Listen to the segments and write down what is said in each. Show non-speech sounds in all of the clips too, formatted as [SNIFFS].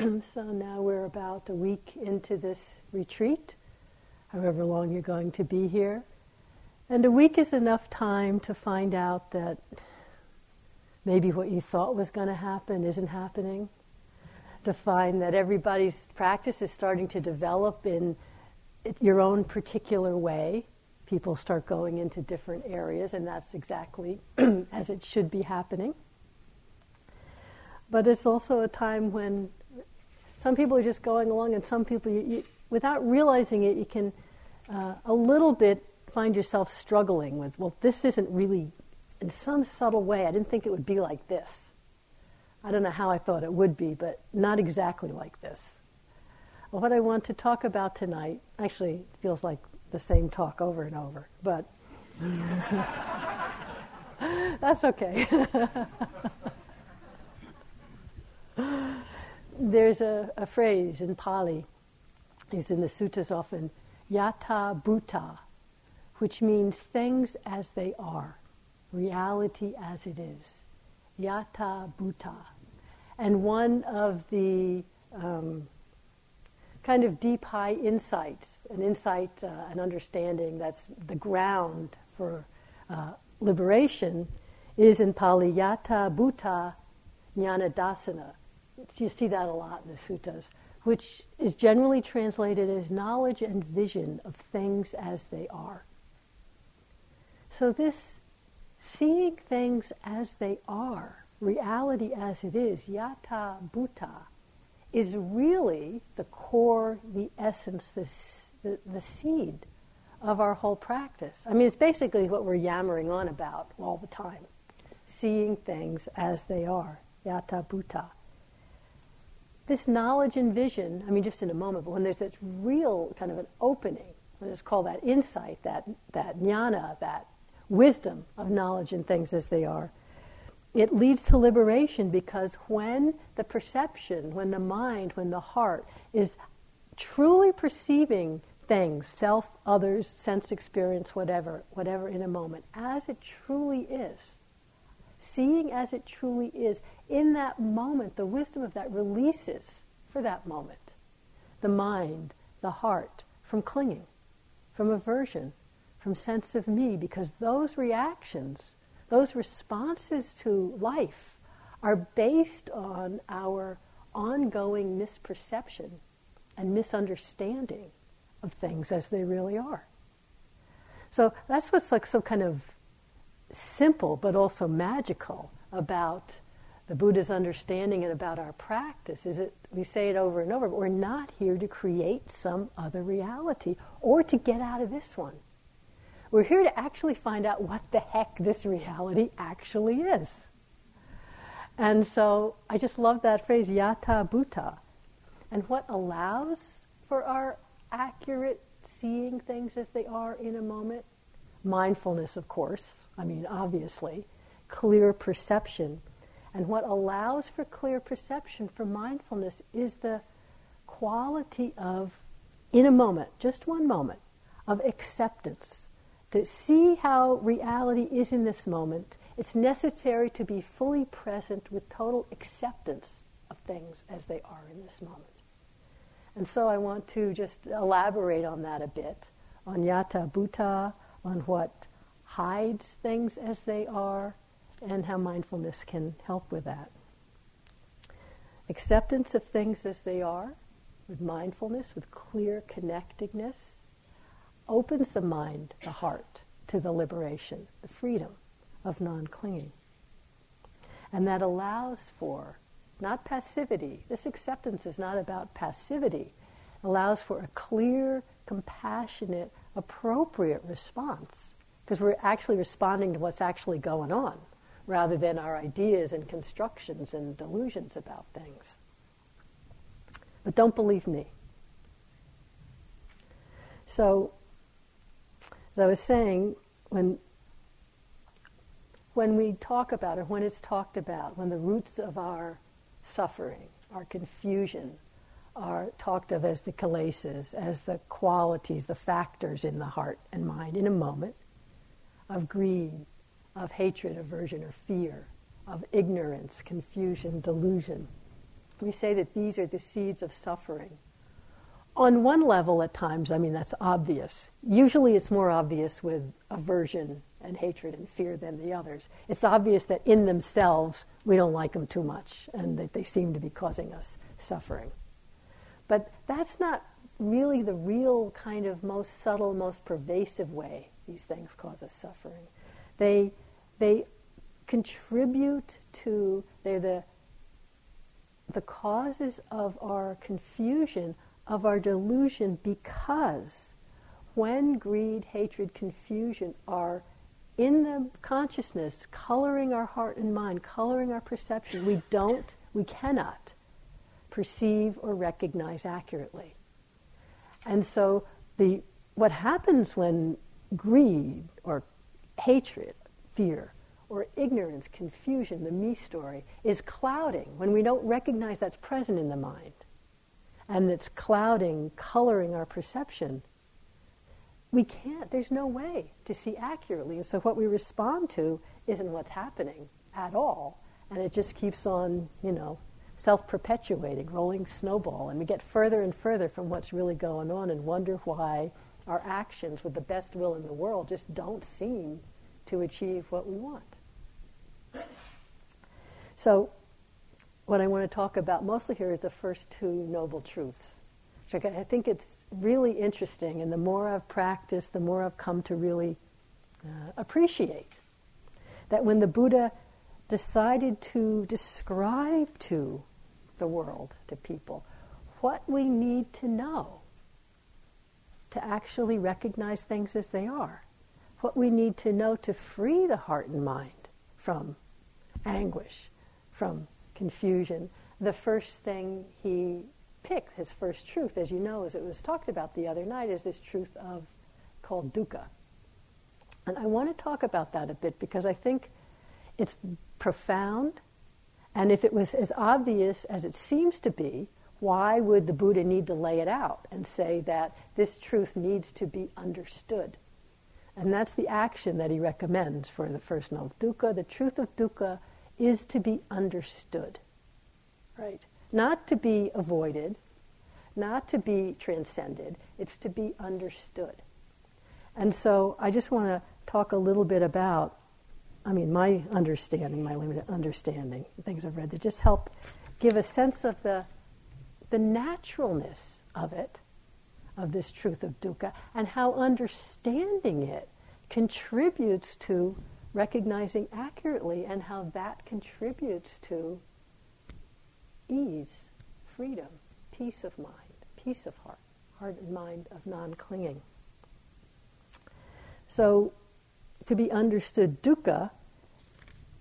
[CLEARS THROAT] so now we're about a week into this retreat, however long you're going to be here. And a week is enough time to find out that maybe what you thought was going to happen isn't happening. To find that everybody's practice is starting to develop in your own particular way. People start going into different areas, and that's exactly [CLEARS THROAT] as it should be happening. But it's also a time when some people are just going along, and some people, you, you, without realizing it, you can uh, a little bit find yourself struggling with, well, this isn't really, in some subtle way, I didn't think it would be like this. I don't know how I thought it would be, but not exactly like this. What I want to talk about tonight actually feels like the same talk over and over, but [LAUGHS] that's okay. [LAUGHS] There's a, a, phrase in Pali, is in the suttas often, yatha bhuta, which means things as they are, reality as it is. Yatha bhuta. And one of the um, kind of deep, high insights, an insight, uh, an understanding that's the ground for uh, liberation, is in Pali yatha Bhuta Jnana Dassana. You see that a lot in the suttas, which is generally translated as knowledge and vision of things as they are. So, this seeing things as they are, reality as it is, yatha bhuta, is really the core, the essence, the, the, the seed of our whole practice. I mean, it's basically what we're yammering on about all the time seeing things as they are, yatha bhuta. This knowledge and vision, I mean, just in a moment, but when there's this real kind of an opening, when it's called that insight, that, that jnana, that wisdom of knowledge and things as they are. It leads to liberation because when the perception, when the mind, when the heart is truly perceiving things, self, others, sense experience, whatever, whatever in a moment, as it truly is, seeing as it truly is, in that moment, the wisdom of that releases for that moment the mind, the heart from clinging, from aversion, from sense of me because those reactions, those responses to life are based on our ongoing misperception and misunderstanding of things as they really are. So that's what's like so kind of simple but also magical about the Buddha's understanding and about our practice is that we say it over and over, but we're not here to create some other reality or to get out of this one. We're here to actually find out what the heck this reality actually is. And so I just love that phrase, yatha bhuta. And what allows for our accurate seeing things as they are in a moment? Mindfulness, of course. I mean, obviously. Clear perception. And what allows for clear perception for mindfulness is the quality of, in a moment, just one moment, of acceptance to see how reality is in this moment, it's necessary to be fully present with total acceptance of things as they are in this moment. And so I want to just elaborate on that a bit, on yatha bhuta, on what hides things as they are, and how mindfulness can help with that. Acceptance of things as they are, with mindfulness, with clear connectedness, opens the mind, the heart, to the liberation, the freedom of non clinging. And that allows for not passivity. This acceptance is not about passivity. Allows for a clear, compassionate, appropriate response because we're actually responding to what's actually going on rather than our ideas and constructions and delusions about things. But don't believe me. So, as I was saying, when when we talk about it, when it's talked about, when the roots of our suffering, our confusion, are talked of as the kilesas, as the qualities, the factors in the heart and mind in a moment of greed, of hatred, aversion, or fear, of ignorance, confusion, delusion. we say that these are the seeds of suffering. On one level, at times, I mean, that's obvious. Usually it's more obvious with aversion and hatred and fear than the others. It's obvious that in themselves we don't like them too much and that they seem to be causing us suffering. But that's not really the real kind of most subtle, most pervasive way these things cause us suffering. They, they contribute to, they're the, the causes of our confusion, of our delusion, because when greed, hatred, confusion are in the consciousness, coloring our heart and mind, coloring our perception, we don't, we cannot perceive or recognize accurately. And so the what happens when greed or hatred, fear, or ignorance, confusion, the me story, is clouding, when we don't recognize that's present in the mind, and it's clouding, coloring our perception, we can't, there's no way to see accurately. And so what we respond to isn't what's happening at all. And it just keeps on, you know, self perpetuating, rolling snowball. And we get further and further from what's really going on and wonder why our actions, with the best will in the world, just don't seem to achieve what we want. So, what I want to talk about mostly here is the first two noble truths. I think it's really interesting, and the more I've practiced, the more I've come to really uh, appreciate that when the Buddha decided to describe to the world, to people, what we need to know to actually recognize things as they are, what we need to know to free the heart and mind from anguish, from confusion. The first thing he picked, his first truth, as you know, as it was talked about the other night, is this truth of called dukkha. And I want to talk about that a bit because I think it's profound and if it was as obvious as it seems to be, why would the Buddha need to lay it out and say that this truth needs to be understood? And that's the action that he recommends for the first noble Dukkha, the truth of dukkha, is to be understood. Right? Not to be avoided, not to be transcended, it's to be understood. And so I just want to talk a little bit about I mean, my understanding, my limited understanding, things I've read, to just help give a sense of the, the naturalness of it, of this truth of dukkha, and how understanding it contributes to recognizing accurately, and how that contributes to ease, freedom, peace of mind, peace of heart, heart and mind of non clinging. So, to be understood dukkha,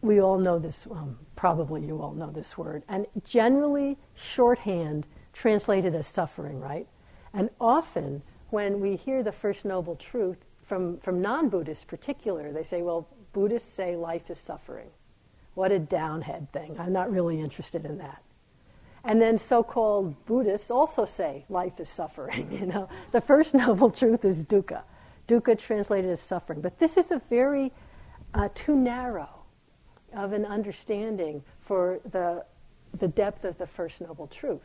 we all know this, um, probably you all know this word, and generally shorthand translated as suffering, right? And often when we hear the first noble truth from, from non Buddhists, particular, they say, well, Buddhists say life is suffering. What a downhead thing. I'm not really interested in that. And then so-called Buddhists also say life is suffering. [LAUGHS] You know, the first noble truth is dukkha. Dukkha translated as suffering. But this is a very uh, too narrow of an understanding for the, the depth of the First Noble Truth.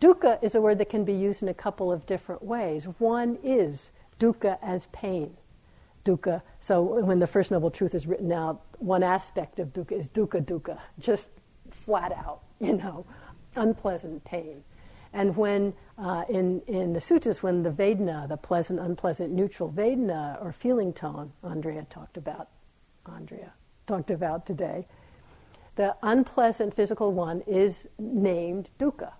Dukkha is a word that can be used in a couple of different ways. One is dukkha as pain. Dukkha, so when the First Noble Truth is written out, one aspect of dukkha is dukkha dukkha, just flat out, you know, unpleasant pain. And when uh, in, in the suttas, when the Vedana, the pleasant, unpleasant, neutral Vedana or feeling tone, Andrea talked about, Andrea talked about today, the unpleasant physical one is named dukkha.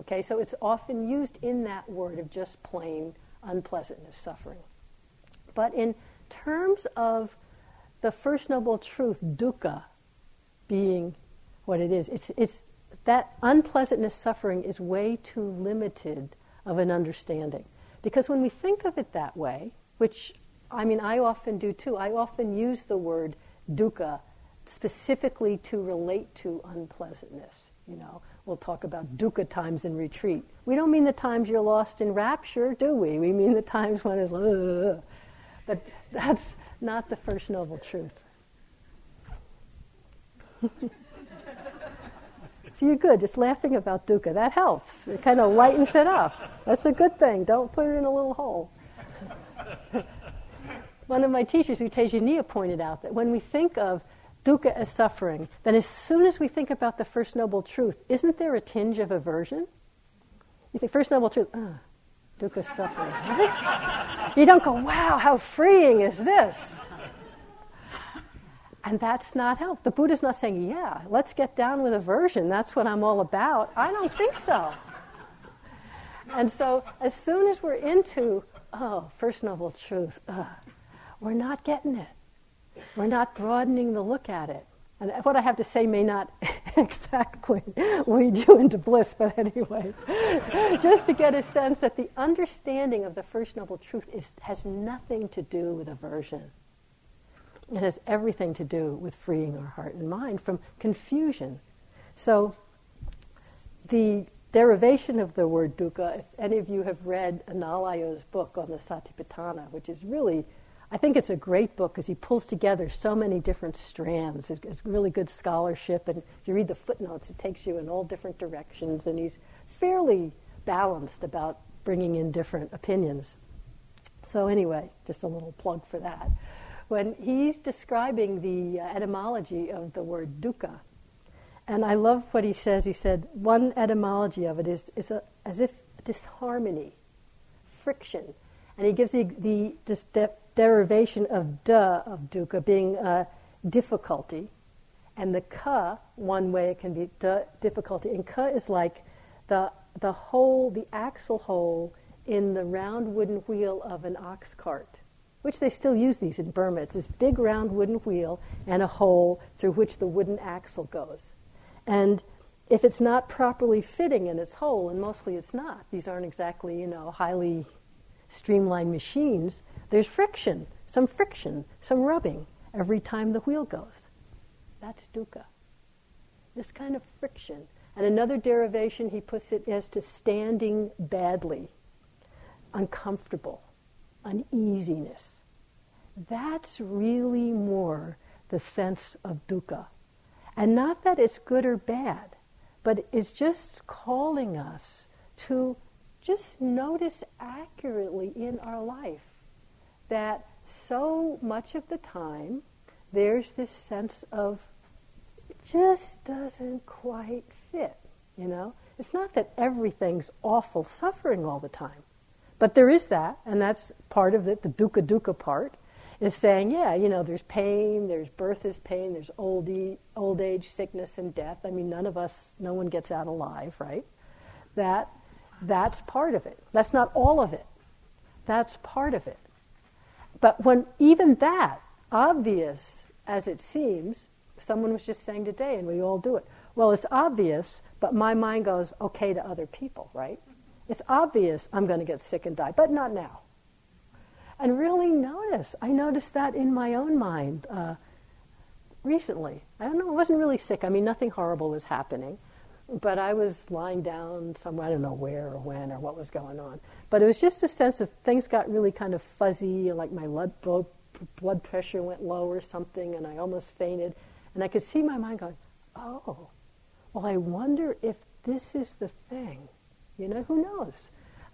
Okay, so it's often used in that word of just plain unpleasantness, suffering. But in terms of the first noble truth, dukkha, being what it is, it's, it's that unpleasantness, suffering is way too limited of an understanding. Because when we think of it that way, which I mean, I often do too, I often use the word dukkha specifically to relate to unpleasantness. You know, we'll talk about dukkha times in retreat. We don't mean the times you're lost in rapture, do we? We mean the times when it's, Ugh. but that's not the first noble truth. [LAUGHS] So you're good. Just laughing about dukkha. That helps. It kind of lightens it up. That's a good thing. Don't put it in a little hole. One of my teachers, U Tejaniya, pointed out that when we think of dukkha as suffering, then as soon as we think about the First Noble Truth, isn't there a tinge of aversion? You think, First Noble Truth, ah, dukkha suffering. [LAUGHS] You don't go, wow, how freeing is this? And that's not help. The Buddha's not saying, yeah, let's get down with aversion. That's what I'm all about. I don't think so. And so, as soon as we're into, oh, First Noble Truth, uh, we're not getting it. We're not broadening the look at it. And what I have to say may not [LAUGHS] exactly lead you into bliss, but anyway, just to get a sense that the understanding of the First Noble Truth is, has nothing to do with aversion. It has everything to do with freeing our heart and mind from confusion. So, the derivation of the word dukkha, if any of you have read Analayo's book on the Satipatthana, which is really, I think it's a great book because he pulls together so many different strands. It's, it's really good scholarship, and if you read the footnotes, it takes you in all different directions, and he's fairly balanced about bringing in different opinions. So, anyway, just a little plug for that when he's describing the uh, etymology of the word dukkha. And I love what he says. He said, one etymology of it is, is a, as if disharmony, friction. And he gives the, the de- derivation of da, of dukkha, being uh, difficulty. And the ka, one way it can be difficulty. And ka is like the, the hole, the axle hole in the round wooden wheel of an ox cart which they still use these in Burma. It's this big round wooden wheel and a hole through which the wooden axle goes. And if it's not properly fitting in its hole, and mostly it's not, these aren't exactly, you know, highly streamlined machines, there's friction, some friction, some rubbing every time the wheel goes. That's dukkha. This kind of friction. And another derivation he puts it as to standing badly, uncomfortable, uneasiness. That's really more the sense of dukkha. And not that it's good or bad, but it's just calling us to just notice accurately in our life that so much of the time there's this sense of it just doesn't quite fit, you know? It's not that everything's awful suffering all the time, but there is that, and that's part of it, the dukkha dukkha part is saying, yeah, you know, there's pain, there's birth is pain, there's old, e- old age, sickness, and death. I mean, none of us, no one gets out alive, right? That, that's part of it. That's not all of it. That's part of it. But when even that, obvious as it seems, someone was just saying today, and we all do it. Well, it's obvious, but my mind goes, okay to other people, right? It's obvious I'm going to get sick and die, but not now and really notice. I noticed that in my own mind uh, recently. I don't know, I wasn't really sick. I mean, nothing horrible was happening. But I was lying down somewhere, I don't know where or when or what was going on. But it was just a sense of things got really kind of fuzzy, like my blood, blood pressure went low or something, and I almost fainted. And I could see my mind going, oh, well, I wonder if this is the thing. You know, who knows?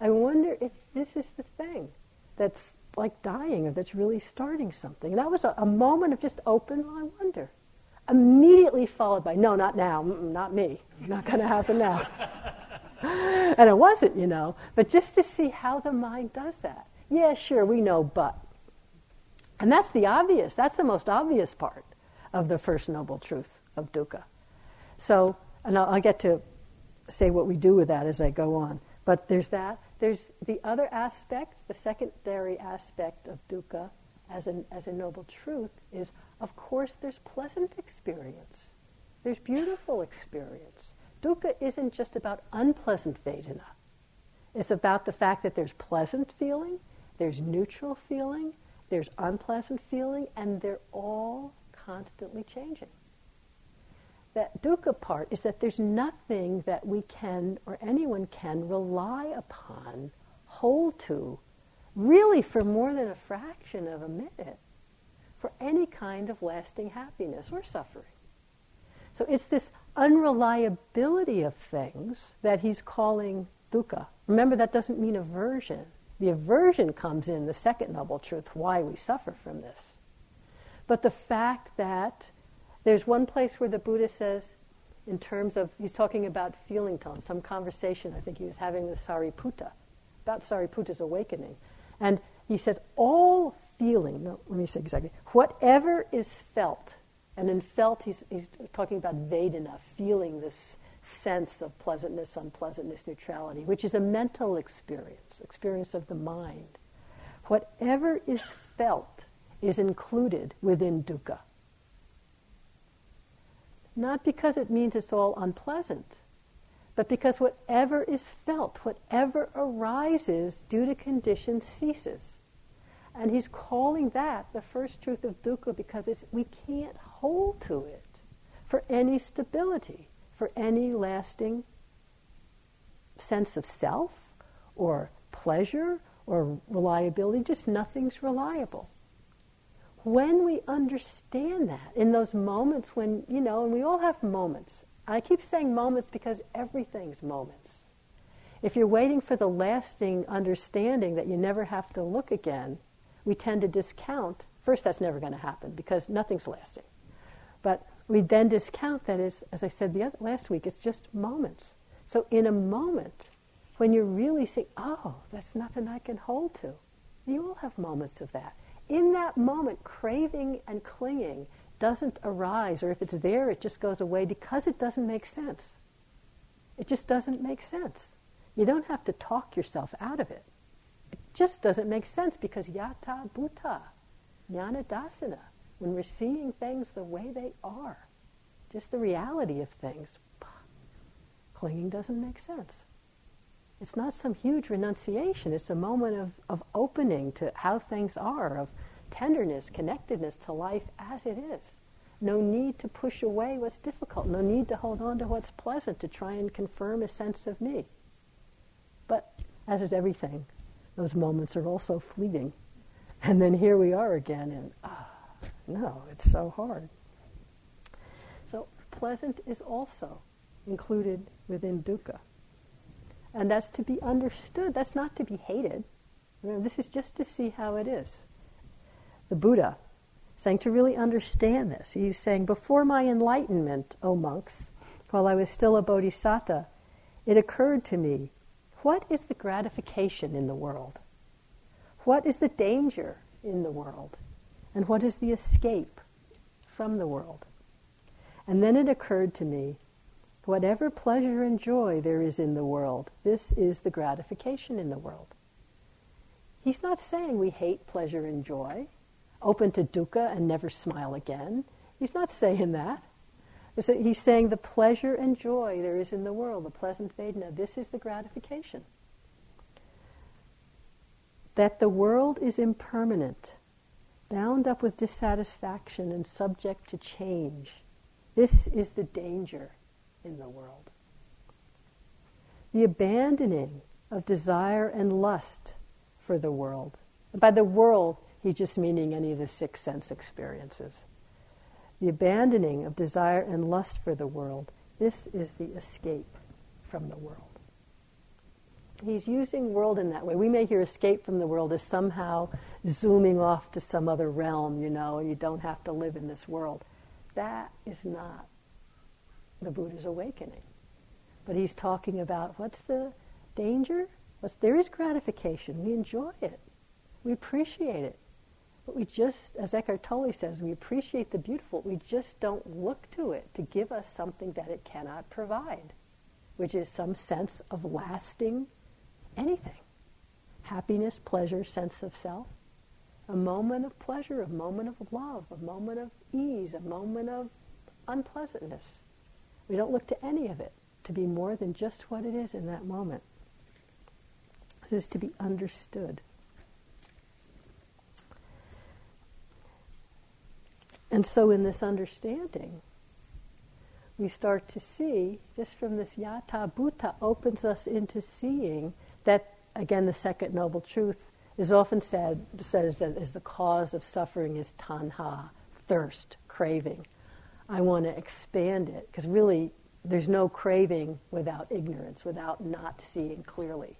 I wonder if this is the thing that's like dying or that's really starting something. And that was a, a moment of just open, I wonder. Immediately followed by, no, not now, Mm-mm, not me, not going to happen now. [LAUGHS] and it wasn't, you know, but just to see how the mind does that. Yeah, sure, we know, but. And that's the obvious, that's the most obvious part of the first noble truth of dukkha. So, and I'll, I'll get to say what we do with that as I go on. But there's that. There's the other aspect, the secondary aspect of dukkha as, an, as a noble truth is, of course, there's pleasant experience. There's beautiful experience. Dukkha isn't just about unpleasant Vedana. It's about the fact that there's pleasant feeling, there's neutral feeling, there's unpleasant feeling, and they're all constantly changing that dukkha part is that there's nothing that we can or anyone can rely upon, hold to, really for more than a fraction of a minute for any kind of lasting happiness or suffering. So it's this unreliability of things that he's calling dukkha. Remember, that doesn't mean aversion. The aversion comes in the second noble truth, why we suffer from this. But the fact that there's one place where the Buddha says, in terms of, he's talking about feeling tone, some conversation I think he was having with Sariputta, about Sariputta's awakening. And he says, all feeling, no, let me say exactly, whatever is felt, and in felt he's, he's talking about Vedana, feeling this sense of pleasantness, unpleasantness, neutrality, which is a mental experience, experience of the mind. Whatever is felt is included within dukkha. Not because it means it's all unpleasant, but because whatever is felt, whatever arises due to conditions ceases. And he's calling that the first truth of dukkha because we can't hold to it for any stability for any lasting sense of self or pleasure or reliability. Just nothing's reliable. When we understand that, in those moments when, you know, and we all have moments. I keep saying moments because everything's moments. If you're waiting for the lasting understanding that you never have to look again, we tend to discount. First, that's never going to happen because nothing's lasting. But we then discount that as, as I said the other, last week, it's just moments. So in a moment, when you're really saying, oh, that's nothing I can hold to, you all have moments of that. In that moment, craving and clinging doesn't arise, or if it's there, it just goes away because it doesn't make sense. It just doesn't make sense. You don't have to talk yourself out of it. It just doesn't make sense because yatha bhuta, jnana dassana when we're seeing things the way they are, just the reality of things, [SNIFFS] clinging doesn't make sense. It's not some huge renunciation. It's a moment of, of opening to how things are, of tenderness, connectedness to life as it is. No need to push away what's difficult. No need to hold on to what's pleasant to try and confirm a sense of me. But as is everything, those moments are also fleeting. And then here we are again, and ah, no, it's so hard. So pleasant is also included within dukkha. And that's to be understood. That's not to be hated. This is just to see how it is. The Buddha saying to really understand this. He's saying, Before my enlightenment, O monks, while I was still a bodhisattva, it occurred to me what is the gratification in the world? What is the danger in the world? and what is the escape from the world. And then it occurred to me whatever pleasure and joy there is in the world, this is the gratification in the world. He's not saying we hate pleasure and joy, open to dukkha and never smile again. He's not saying that. He's saying the pleasure and joy there is in the world, the pleasant Vedana, this is the gratification. That the world is impermanent bound up with dissatisfaction and subject to change. This is the danger in the world. The abandoning of desire and lust for the world. By the world, he's just meaning any of the six sense experiences. The abandoning of desire and lust for the world. This is the escape from the world he's using world in that way. We may hear escape from the world as somehow zooming off to some other realm, you know, and you don't have to live in this world. That is not the Buddha's awakening. But he's talking about what's the danger? What's, there is gratification. We enjoy it. We appreciate it. But we just, as Eckhart Tolle says, we appreciate the beautiful. We just don't look to it to give us something that it cannot provide, which is some sense of lasting anything happiness, pleasure, sense of self. A moment of pleasure, a moment of love, a moment of ease, a moment of unpleasantness. We don't look to any of it to be more than just what it is in that moment. This is to be understood. And so, in this understanding, we start to see, just from this yatha bhuta, opens us into seeing that, again, the second noble truth is often said, said is that is the cause of suffering is tanha, thirst, craving. I want to expand it because really there's no craving without ignorance, without not seeing clearly,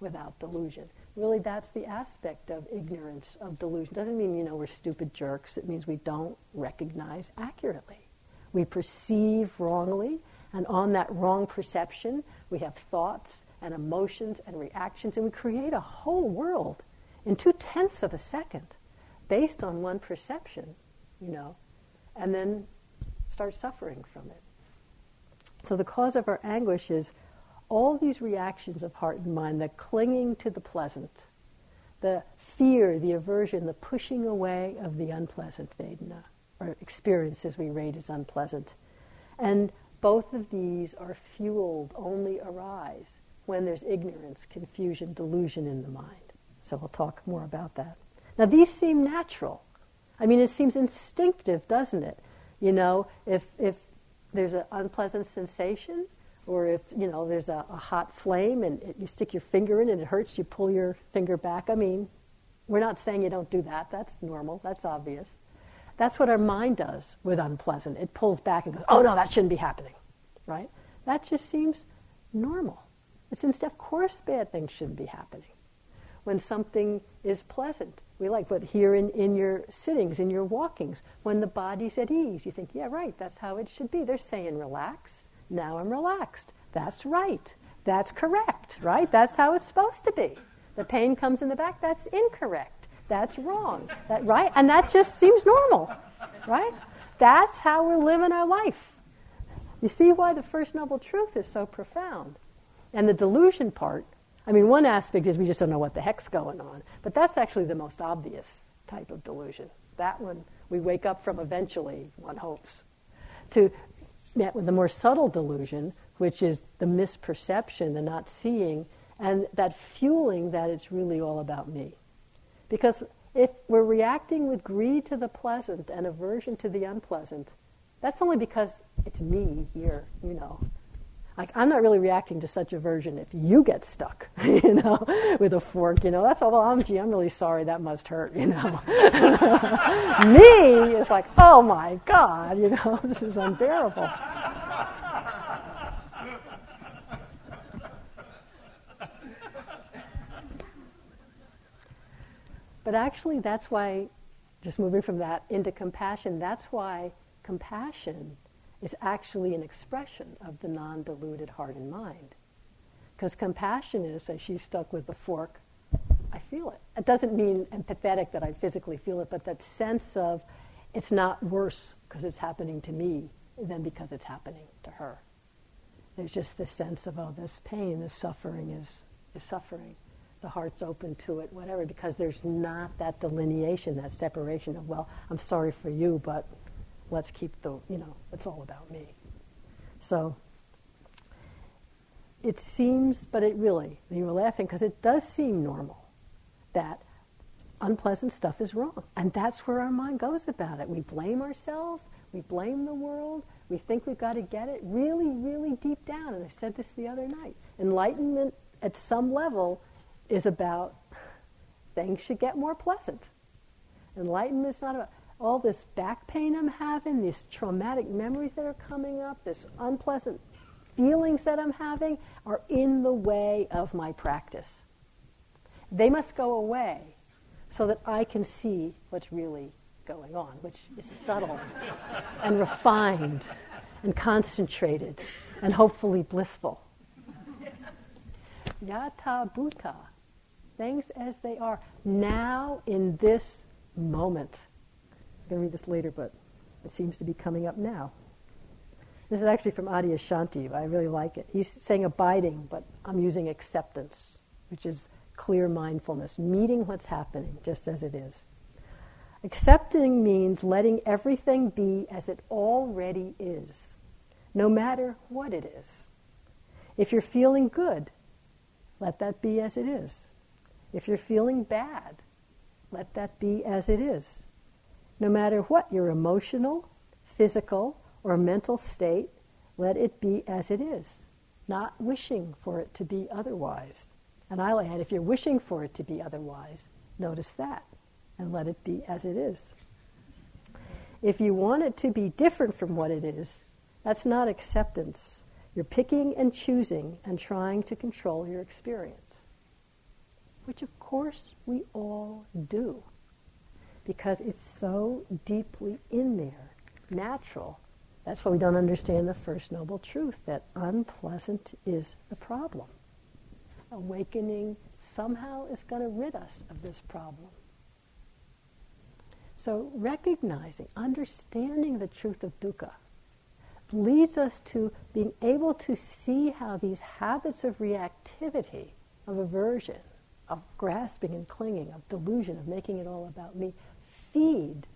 without delusion. Really, that's the aspect of ignorance, of delusion. Doesn't mean, you know, we're stupid jerks. It means we don't recognize accurately. We perceive wrongly, and on that wrong perception, we have thoughts and emotions and reactions, and we create a whole world in two tenths of a second based on one perception, you know, and then start suffering from it. So the cause of our anguish is all these reactions of heart and mind, the clinging to the pleasant, the fear, the aversion, the pushing away of the unpleasant Vedana, or experiences we rate as unpleasant. And both of these are fueled, only arise when there's ignorance, confusion, delusion in the mind. So we'll talk more about that. Now, these seem natural. I mean, it seems instinctive, doesn't it? You know, if, if there's an unpleasant sensation, or if you know there's a, a hot flame and it, you stick your finger in and it hurts, you pull your finger back. I mean, we're not saying you don't do that. That's normal. That's obvious. That's what our mind does with unpleasant. It pulls back and goes, "Oh no, that shouldn't be happening," right? That just seems normal. It's instead, of course, bad things shouldn't be happening. When something is pleasant, we like, but here in, in your sittings, in your walkings, when the body's at ease, you think, yeah, right, that's how it should be. They're saying relax. Now I'm relaxed. That's right. That's correct, right? That's how it's supposed to be. The pain comes in the back. That's incorrect. That's wrong. That, right? And that just seems normal, right? That's how we're living our life. You see why the First Noble Truth is so profound. And the delusion part I mean, one aspect is we just don't know what the heck's going on, but that's actually the most obvious type of delusion. That one we wake up from eventually, one hopes. To met with the more subtle delusion, which is the misperception, the not seeing, and that fueling that it's really all about me. Because if we're reacting with greed to the pleasant and aversion to the unpleasant, that's only because it's me here, you know like I'm not really reacting to such aversion if you get stuck, [LAUGHS] you know, with a fork, you know. That's all. Well, I'm gee, I'm really sorry. That must hurt, you know. [LAUGHS] Me is like, oh my God, you know, [LAUGHS] this is unbearable. but actually, that's why, just moving from that into compassion, that's why compassion is actually an expression of the non deluded heart and mind. Because compassion is, as she's stuck with the fork, I feel it. It doesn't mean empathetic that I physically feel it, but that sense of it's not worse because it's happening to me than because it's happening to her. There's just this sense of, oh, this pain, this suffering is, is suffering. The heart's open to it, whatever, because there's not that delineation, that separation of, well, I'm sorry for you, but let's keep the, you know, it's all about me. So it seems, but it really, you were laughing because it does seem normal that unpleasant stuff is wrong. And that's where our mind goes about it. We blame ourselves, we blame the world, we think we've got to get it really, really deep down. And I said this the other night. Enlightenment at some level is about things should get more pleasant. Enlightenment is not about all this back pain I'm having, these traumatic memories that are coming up, this unpleasant feelings that I'm having are in the way of my practice. They must go away so that I can see what's really going on, which is subtle [LAUGHS] and refined and concentrated and hopefully blissful. [LAUGHS] Yatha bhuta, things as they are, now in this moment going to read this later, but it seems to be coming up now. This is actually from Adyashanti. I really like it. He's saying abiding, but I'm using acceptance, which is clear mindfulness, meeting what's happening just as it is. Accepting means letting everything be as it already is, no matter what it is. If you're feeling good, let that be as it is. If you're feeling bad, let that be as it is. No matter what your emotional, physical, or mental state, let it be as it is, not wishing for it to be otherwise. And I'll add, if you're wishing for it to be otherwise, notice that and let it be as it is. if you want it to be different from what it is, that's not acceptance. You're picking and choosing and trying to control your experience, which of course we all do because it's so deeply in there, natural. That's why we don't understand the first noble truth that unpleasant is the problem. Awakening somehow is going to rid us of this problem. So recognizing, understanding the truth of dukkha leads us to being able to see how these habits of reactivity, of aversion, of grasping and clinging, of delusion, of making it all about me, feed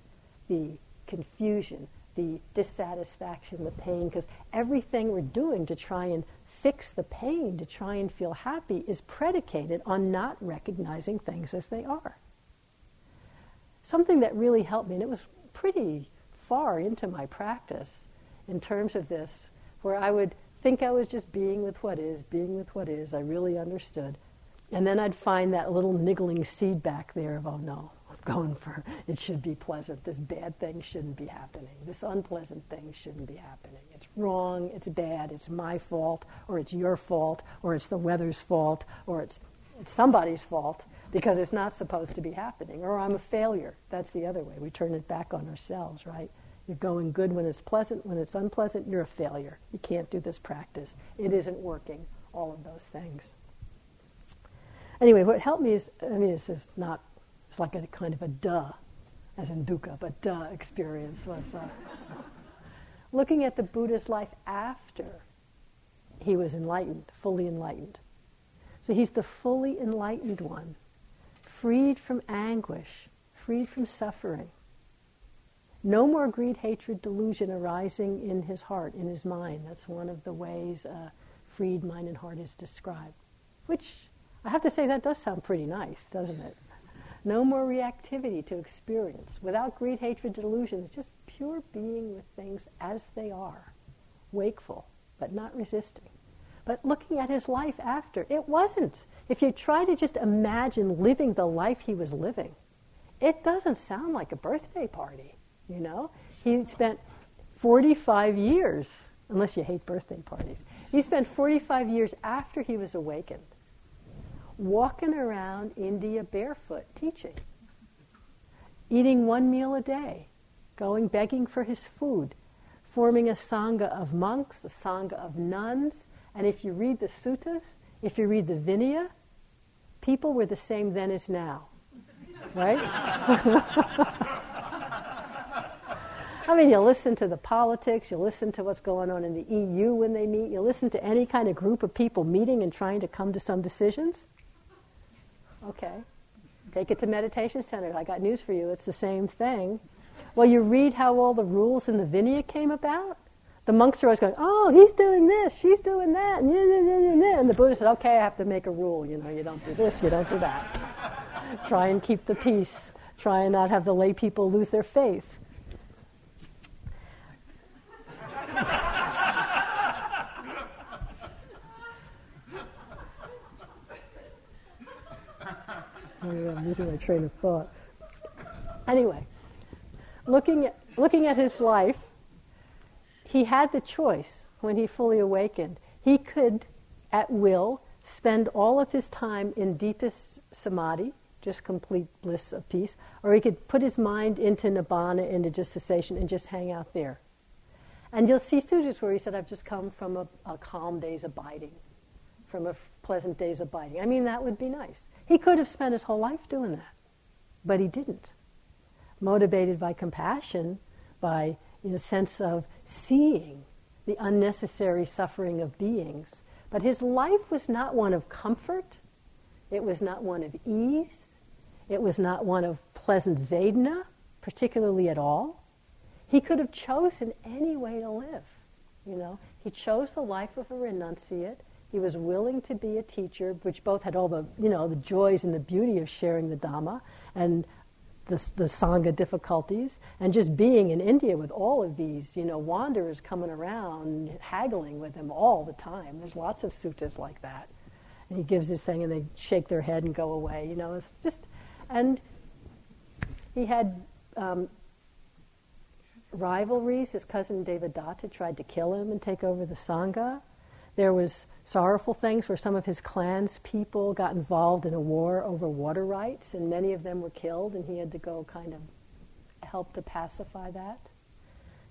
the confusion, the dissatisfaction, the pain, because everything we're doing to try and fix the pain, to try and feel happy, is predicated on not recognizing things as they are. Something that really helped me, and it was pretty far into my practice in terms of this, where I would think I was just being with what is, being with what is, I really understood. And then I'd find that little niggling seed back there of, oh no, going for it should be pleasant. This bad thing shouldn't be happening. This unpleasant thing shouldn't be happening. It's wrong, it's bad, it's my fault, or it's your fault, or it's the weather's fault, or it's, it's somebody's fault because it's not supposed to be happening, or I'm a failure. That's the other way. We turn it back on ourselves, right? You're going good when it's pleasant. When it's unpleasant, you're a failure. You can't do this practice. It isn't working. All of those things. Anyway, what helped me is, I mean, this is not it's like a kind of a duh, as in dukkha, but duh experience was uh, looking at the Buddha's life after he was enlightened, fully enlightened. So he's the fully enlightened one, freed from anguish, freed from suffering. No more greed, hatred, delusion arising in his heart, in his mind. That's one of the ways a freed mind and heart is described. Which I have to say, that does sound pretty nice, doesn't it? No more reactivity to experience. Without greed, hatred, delusions, just pure being with things as they are. Wakeful, but not resisting. But looking at his life after, it wasn't. If you try to just imagine living the life he was living, it doesn't sound like a birthday party, you know? He spent 45 years, unless you hate birthday parties, he spent 45 years after he was awakened walking around India barefoot teaching, eating one meal a day, going begging for his food, forming a sangha of monks, a sangha of nuns, and if you read the suttas, if you read the Vinaya, people were the same then as now, right? [LAUGHS] I mean, you listen to the politics, you listen to what's going on in the EU when they meet, you listen to any kind of group of people meeting and trying to come to some decisions. Okay. Take it to meditation center. I got news for you. It's the same thing. Well, you read how all the rules in the Vinaya came about. The monks are always going, "Oh, he's doing this, she's doing that," and the Buddha said, "Okay, I have to make a rule. You know, you don't do this, you don't do that. Try and keep the peace. Try and not have the lay people lose their faith." I'm losing my train of thought. Anyway, looking at, looking at his life, he had the choice when he fully awakened. He could, at will, spend all of his time in deepest samadhi, just complete bliss of peace, or he could put his mind into nibbana, into just cessation, and just hang out there. And you'll see sutras where he said, I've just come from a, a calm day's abiding, from a pleasant day's abiding. I mean, that would be nice. He could have spent his whole life doing that, but he didn't. Motivated by compassion, by a sense of seeing the unnecessary suffering of beings. But his life was not one of comfort. It was not one of ease. It was not one of pleasant Vedana, particularly at all. He could have chosen any way to live. You know, he chose the life of a renunciate. He was willing to be a teacher, which both had all the, you know, the joys and the beauty of sharing the Dhamma and the, the Sangha difficulties, and just being in India with all of these, you know, wanderers coming around, haggling with him all the time. There's lots of suttas like that. And he gives his thing and they shake their head and go away, you know, it's just, and he had um, rivalries. His cousin Devadatta tried to kill him and take over the Sangha. There was sorrowful things where some of his clan's people got involved in a war over water rights, and many of them were killed, and he had to go kind of help to pacify that.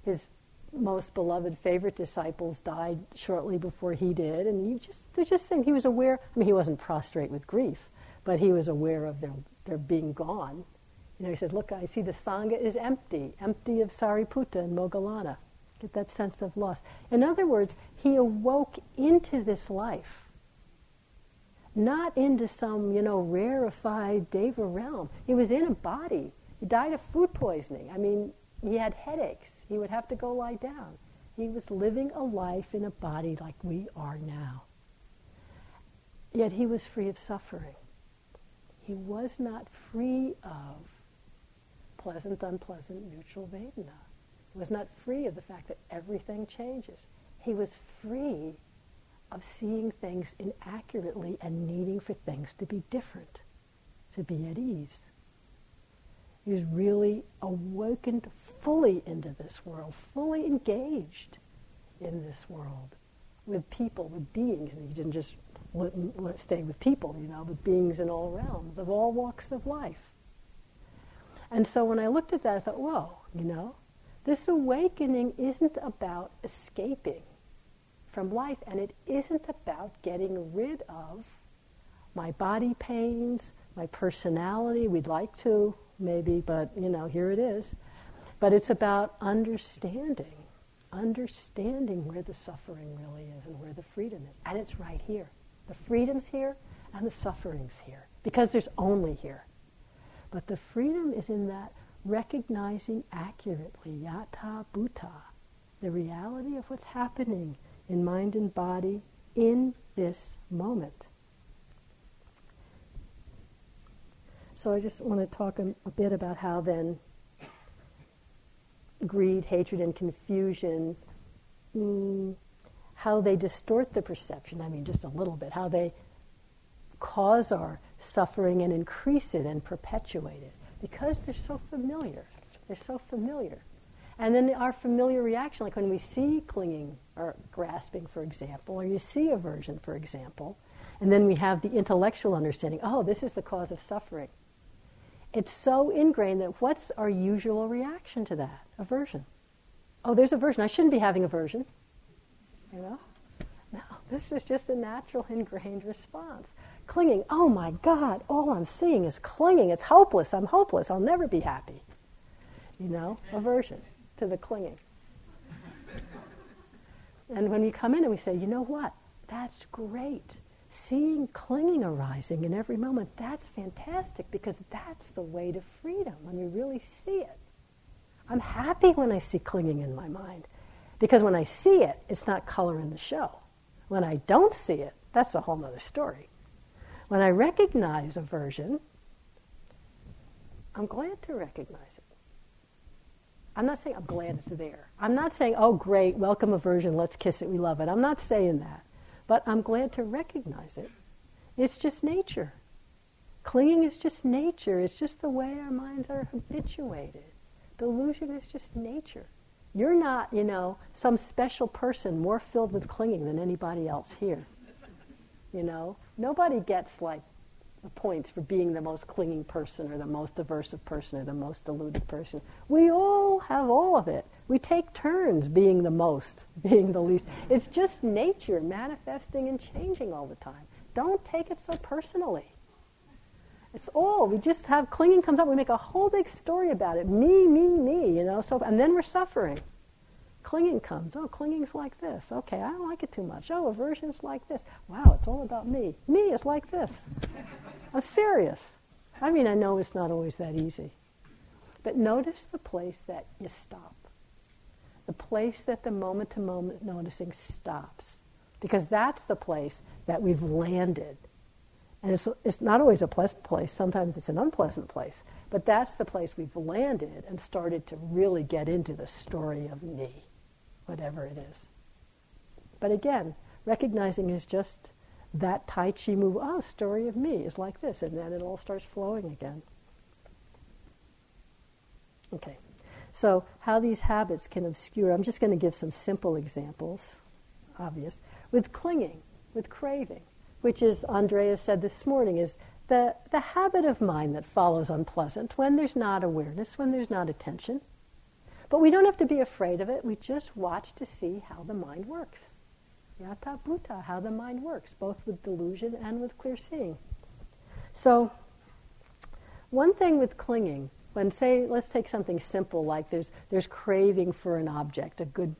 His most beloved favorite disciples died shortly before he did, and he just they're just saying he was aware. I mean, he wasn't prostrate with grief, but he was aware of their their being gone. You know, he said, "Look, I see the sangha is empty, empty of Sariputta and Moggallana." Get that sense of loss. In other words, he awoke into this life, not into some you know rarefied deva realm. He was in a body. He died of food poisoning. I mean, he had headaches. He would have to go lie down. He was living a life in a body like we are now. Yet he was free of suffering. He was not free of pleasant, unpleasant, neutral Vedana. He was not free of the fact that everything changes. He was free of seeing things inaccurately and needing for things to be different, to be at ease. He was really awakened fully into this world, fully engaged in this world with people, with beings. And he didn't just stay with people, you know, but beings in all realms, of all walks of life. And so when I looked at that, I thought, whoa, you know, this awakening isn't about escaping from life, and it isn't about getting rid of my body pains, my personality. We'd like to, maybe, but, you know, here it is. But it's about understanding, understanding where the suffering really is and where the freedom is. And it's right here. The freedom's here and the suffering's here because there's only here. But the freedom is in that recognizing accurately, yatha bhuta, the reality of what's happening in mind and body in this moment. So I just want to talk a, a bit about how then greed, hatred, and confusion, mm, how they distort the perception. I mean, just a little bit, how they cause our suffering and increase it and perpetuate it because they're so familiar. They're so familiar. And then our familiar reaction, like when we see clinging or grasping, for example, or you see aversion, for example, and then we have the intellectual understanding oh, this is the cause of suffering. It's so ingrained that what's our usual reaction to that? Aversion. Oh, there's aversion. I shouldn't be having aversion. You know? No, this is just a natural ingrained response. Clinging, oh my God, all I'm seeing is clinging. It's hopeless. I'm hopeless. I'll never be happy. You know, aversion to the clinging. And when we come in and we say, you know what? That's great seeing clinging arising in every moment, that's fantastic because that's the way to freedom when you really see it. I'm happy when I see clinging in my mind because when I see it, it's not color in the show. When I don't see it, that's a whole other story. When I recognize aversion, I'm glad to recognize. I'm not saying I'm glad it's there. I'm not saying, oh, great, welcome aversion, let's kiss it, we love it. I'm not saying that. But I'm glad to recognize it. It's just nature. Clinging is just nature. It's just the way our minds are habituated. Delusion is just nature. You're not, you know, some special person more filled with clinging than anybody else here. You know, nobody gets like points for being the most clinging person or the most aversive person or the most deluded person. We all have all of it. We take turns being the most, [LAUGHS] being the least. It's just nature manifesting and changing all the time. Don't take it so personally. It's all we just have clinging comes up. We make a whole big story about it. Me, me, me. You know. So and then we're suffering. Clinging comes. Oh, clinging's like this. Okay, I don't like it too much. Oh, aversion's like this. Wow, it's all about me. Me is like this. I'm serious. I mean, I know it's not always that easy. But notice the place that you stop the place that the moment to moment noticing stops. Because that's the place that we've landed. And it's, it's not always a pleasant place, sometimes it's an unpleasant place. But that's the place we've landed and started to really get into the story of me, whatever it is. But again, recognizing is just that Tai Chi move. Oh, story of me is like this, and then it all starts flowing again. Okay. So, how these habits can obscure, I'm just going to give some simple examples, obvious, with clinging, with craving, which is, Andrea said this morning, is the, the habit of mind that follows unpleasant when there's not awareness, when there's not attention. But we don't have to be afraid of it. We just watch to see how the mind works. Yatha bhuta, how the mind works, both with delusion and with clear seeing. So, one thing with clinging, when say, let's take something simple like there's, there's craving for an object, a good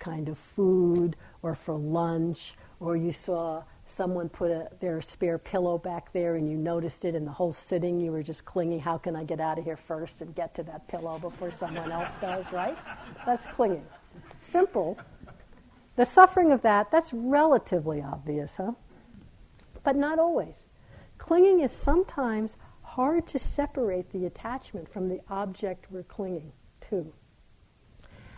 kind of food, or for lunch, or you saw someone put a, their spare pillow back there and you noticed it, and the whole sitting you were just clinging, how can I get out of here first and get to that pillow before someone else does, right? That's clinging. Simple, the suffering of that, that's relatively obvious, huh? But not always. Clinging is sometimes hard to separate the attachment from the object we're clinging to.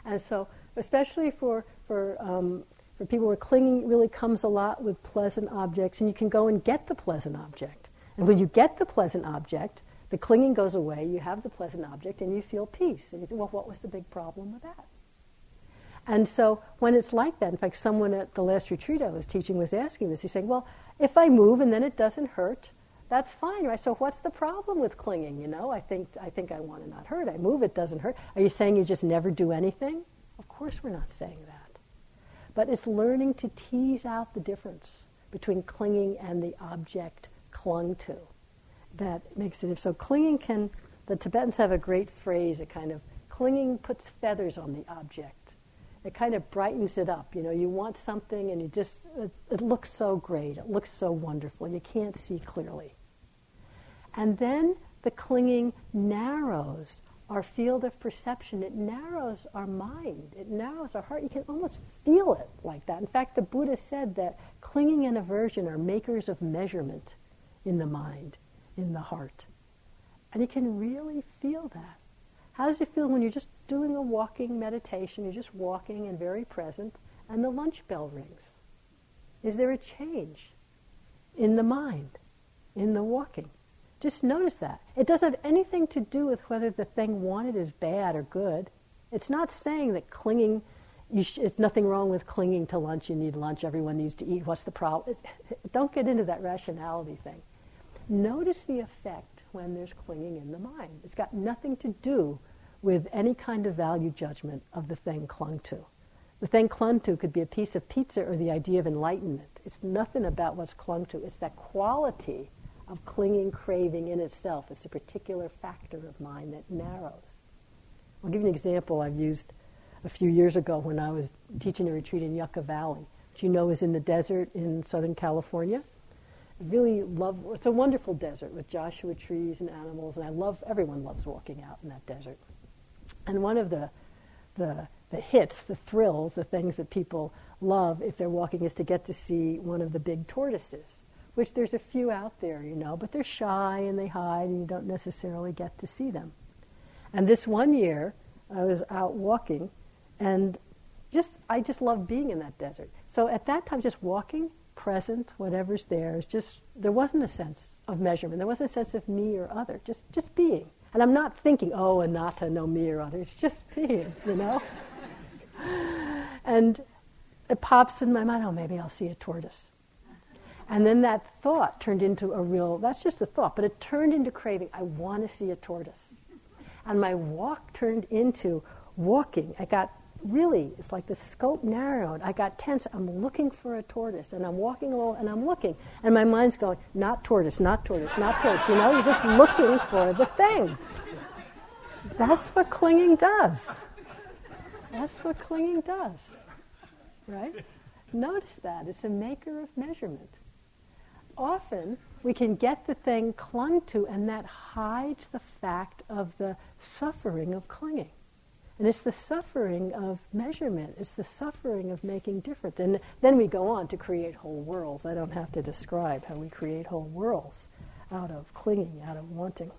And so, especially for, for, um, for people where clinging really comes a lot with pleasant objects, and you can go and get the pleasant object. And when mm-hmm. you get the pleasant object, the clinging goes away, you have the pleasant object, and you feel peace. And you think, well, what was the big problem with that? And so when it's like that, in fact, someone at the last retreat I was teaching was asking this. He's saying, well, if I move and then it doesn't hurt, that's fine, right? So what's the problem with clinging? You know, I think I think I want to not hurt. I move, it doesn't hurt. Are you saying you just never do anything? Of course, we're not saying that. But it's learning to tease out the difference between clinging and the object clung to that makes it. So clinging can. The Tibetans have a great phrase. A kind of clinging puts feathers on the object it kind of brightens it up. You know, you want something and you just, it, it, looks so great, it looks so wonderful, you can't see clearly. And then the clinging narrows our field of perception, it narrows our mind, it narrows our heart. You can almost feel it like that. In fact, the Buddha said that clinging and aversion are makers of measurement in the mind, in the heart. And you can really feel that. How does it feel when you're just doing a walking meditation, you're just walking and very present, and the lunch bell rings? Is there a change in the mind, in the walking? Just notice that. It doesn't have anything to do with whether the thing wanted is bad or good. It's not saying that clinging, sh- it's nothing wrong with clinging to lunch. You need lunch. Everyone needs to eat. What's the problem? It, [LAUGHS] don't get into that rationality thing. Notice the effect when there's clinging in the mind. It's got nothing to do with any kind of value judgment of the thing clung to. The thing clung to could be a piece of pizza or the idea of enlightenment. It's nothing about what's clung to. It's that quality of clinging, craving in itself. It's a particular factor of mind that narrows. I'll give you an example I've used a few years ago when I was teaching a retreat in Yucca Valley, which you know is in the desert in Southern California. I really love, it's a wonderful desert with Joshua trees and animals, and I love, everyone loves walking out in that desert. And one of the, the, the hits, the thrills, the things that people love if they're walking is to get to see one of the big tortoises, which there's a few out there, you know, but they're shy and they hide and you don't necessarily get to see them. And this one year, I was out walking and just, I just love being in that desert. So at that time, just walking, present, whatever's there, is just, there wasn't a sense of measurement. There wasn't a sense of me or other, just, just being. And I'm not thinking, oh, anatta no me or other. It's just being, you know? [LAUGHS] and it pops in my mind, oh, maybe I'll see a tortoise. And then that thought turned into a real, that's just a thought, but it turned into craving. I want to see a tortoise. And my walk turned into walking. I got really, it's like the scope narrowed. I got tense. I'm looking for a tortoise, and I'm walking along, and I'm looking, and my mind's going, not tortoise, not tortoise, not tortoise. You know, you're just looking for the thing. That's what clinging does. That's what clinging does, right? Notice that it's a maker of measurement. Often we can get the thing clung to, and that hides the fact of the suffering of clinging. And it's the suffering of measurement, it's the suffering of making difference. And then we go on to create whole worlds. I don't have to describe how we create whole worlds out of clinging, out of wanting.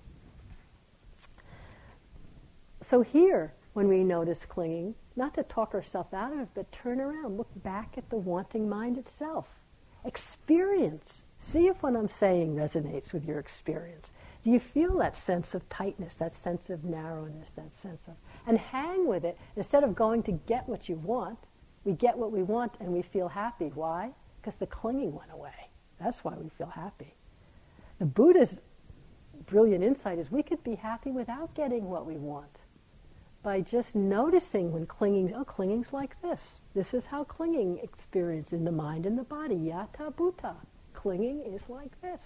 So here, when we notice clinging, not to talk ourselves out of it, but turn around, look back at the wanting mind itself. Experience. See if what I'm saying resonates with your experience. Do you feel that sense of tightness, that sense of narrowness, that sense of and hang with it instead of going to get what you want. We get what we want and we feel happy. Why? Because the clinging went away. That's why we feel happy. The Buddha's brilliant insight is we could be happy without getting what we want by just noticing when clinging, oh, clinging's like this. This is how clinging experience in the mind and the body. Yatha bhuta. Clinging is like this.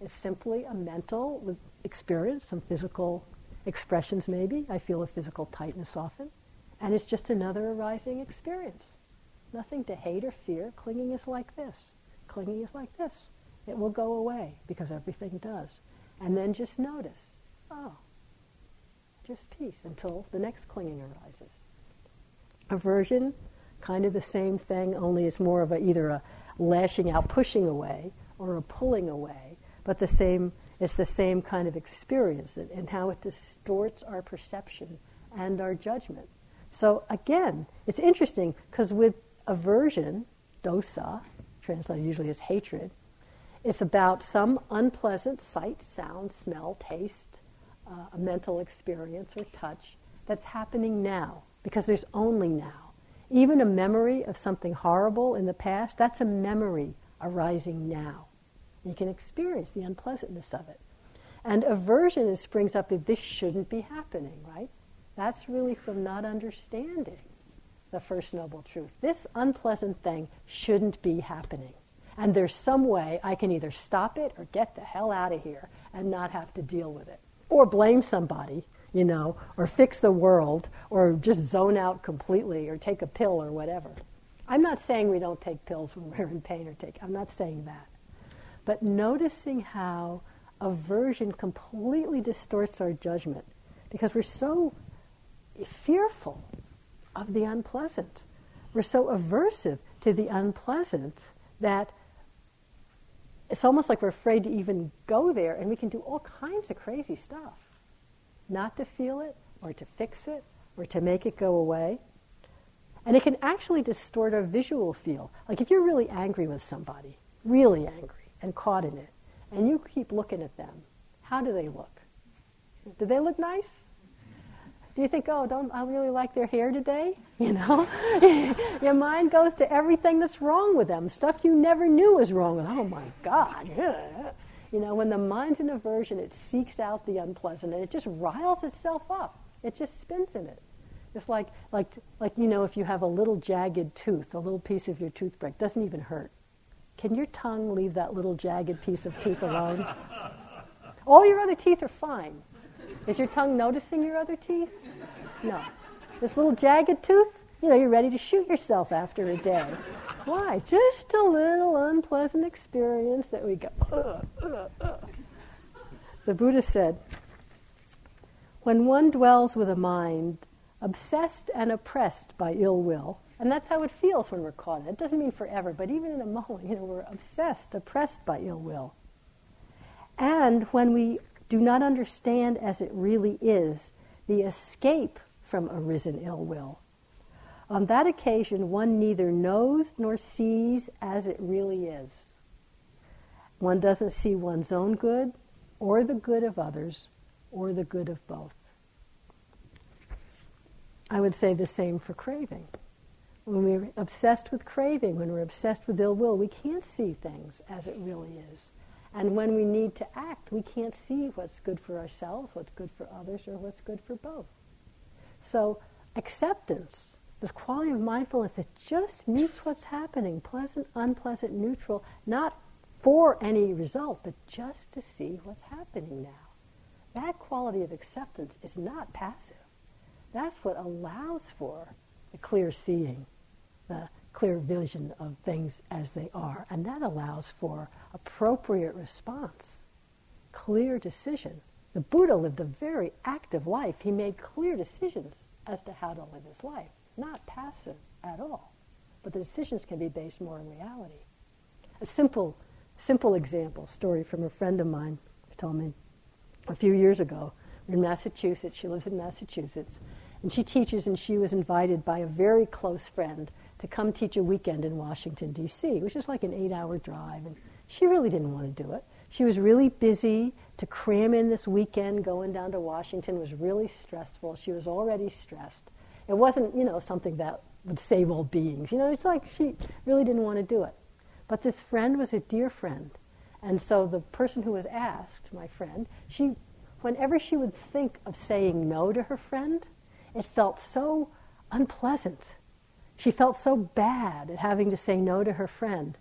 It's simply a mental experience, some physical expressions maybe. I feel a physical tightness often. And it's just another arising experience. Nothing to hate or fear. Clinging is like this. Clinging is like this. It will go away because everything does. And then just notice, oh, just peace until the next clinging arises. Aversion, kind of the same thing, only it's more of a, either a lashing out, pushing away, or a pulling away, but the same, it's the same kind of experience and how it distorts our perception and our judgment. So again, it's interesting because with aversion, dosa, translated usually as hatred, it's about some unpleasant sight, sound, smell, taste, uh, a mental experience or touch that's happening now, because there's only now. Even a memory of something horrible in the past, that's a memory arising now. You can experience the unpleasantness of it. And aversion springs up if this shouldn't be happening, right? That's really from not understanding the First Noble Truth. This unpleasant thing shouldn't be happening. And there's some way I can either stop it or get the hell out of here and not have to deal with it or blame somebody, you know, or fix the world, or just zone out completely, or take a pill or whatever. I'm not saying we don't take pills when we're in pain or take, I'm not saying that. But noticing how aversion completely distorts our judgment because we're so fearful of the unpleasant. We're so aversive to the unpleasant that it's almost like we're afraid to even go there, and we can do all kinds of crazy stuff. Not to feel it, or to fix it, or to make it go away. And it can actually distort our visual feel. Like if you're really angry with somebody, really angry, and caught in it, and you keep looking at them, how do they look? Do they look nice? Do you think, oh, don't I really like their hair today? [LAUGHS] You know, [LAUGHS] your mind goes to everything that's wrong with them, stuff you never knew was wrong with. Oh my God! [LAUGHS] You know, when the mind's in aversion, it seeks out the unpleasant and it just riles itself up. It just spins in it. It's like, like, like you know, if you have a little jagged tooth, a little piece of your tooth break doesn't even hurt. Can your tongue leave that little jagged piece of tooth alone? [LAUGHS] All your other teeth are fine. Is your tongue noticing your other teeth? No. This little jagged tooth, you know, you're ready to shoot yourself after a day. Why? Just a little unpleasant experience that we go, ugh, ugh, ugh. The Buddha said, when one dwells with a mind obsessed and oppressed by ill will, and that's how it feels when we're caught in it. It doesn't mean forever, but even in a [LAUGHS] moment, you know, we're obsessed, oppressed by ill will. And when we do not understand as it really is the escape from arisen ill will. On that occasion, one neither knows nor sees as it really is. One doesn't see one's own good, or the good of others, or the good of both. I would say the same for craving. When we're obsessed with craving, when we're obsessed with ill will, we can't see things as it really is. And when we need to act, we can't see what's good for ourselves, what's good for others, or what's good for both. So, acceptance, this quality of mindfulness that just meets what's happening, pleasant, unpleasant, neutral, not for any result, but just to see what's happening now. That quality of acceptance is not passive. That's what allows for the clear seeing, the clear vision of things as they are. And that allows for appropriate response, clear decision. The Buddha lived a very active life. He made clear decisions as to how to live his life, not passive at all. But the decisions can be based more on reality. A simple, simple example, story from a friend of mine told me a few years ago. In Massachusetts. She lives in Massachusetts. And she teaches, and she was invited by a very close friend to come teach a weekend in Washington, D.C., which is like an eight hour drive. And she really didn't want to do it. She was really busy to cram in this weekend going down to Washington was really stressful. She was already stressed. It wasn't, you know, something that would save all beings. You know, it's like she really didn't want to do it. But this friend was a dear friend. And so the person who was asked, my friend, she, whenever she would think of saying no to her friend, it felt so unpleasant. She felt so bad at having to say no to her friend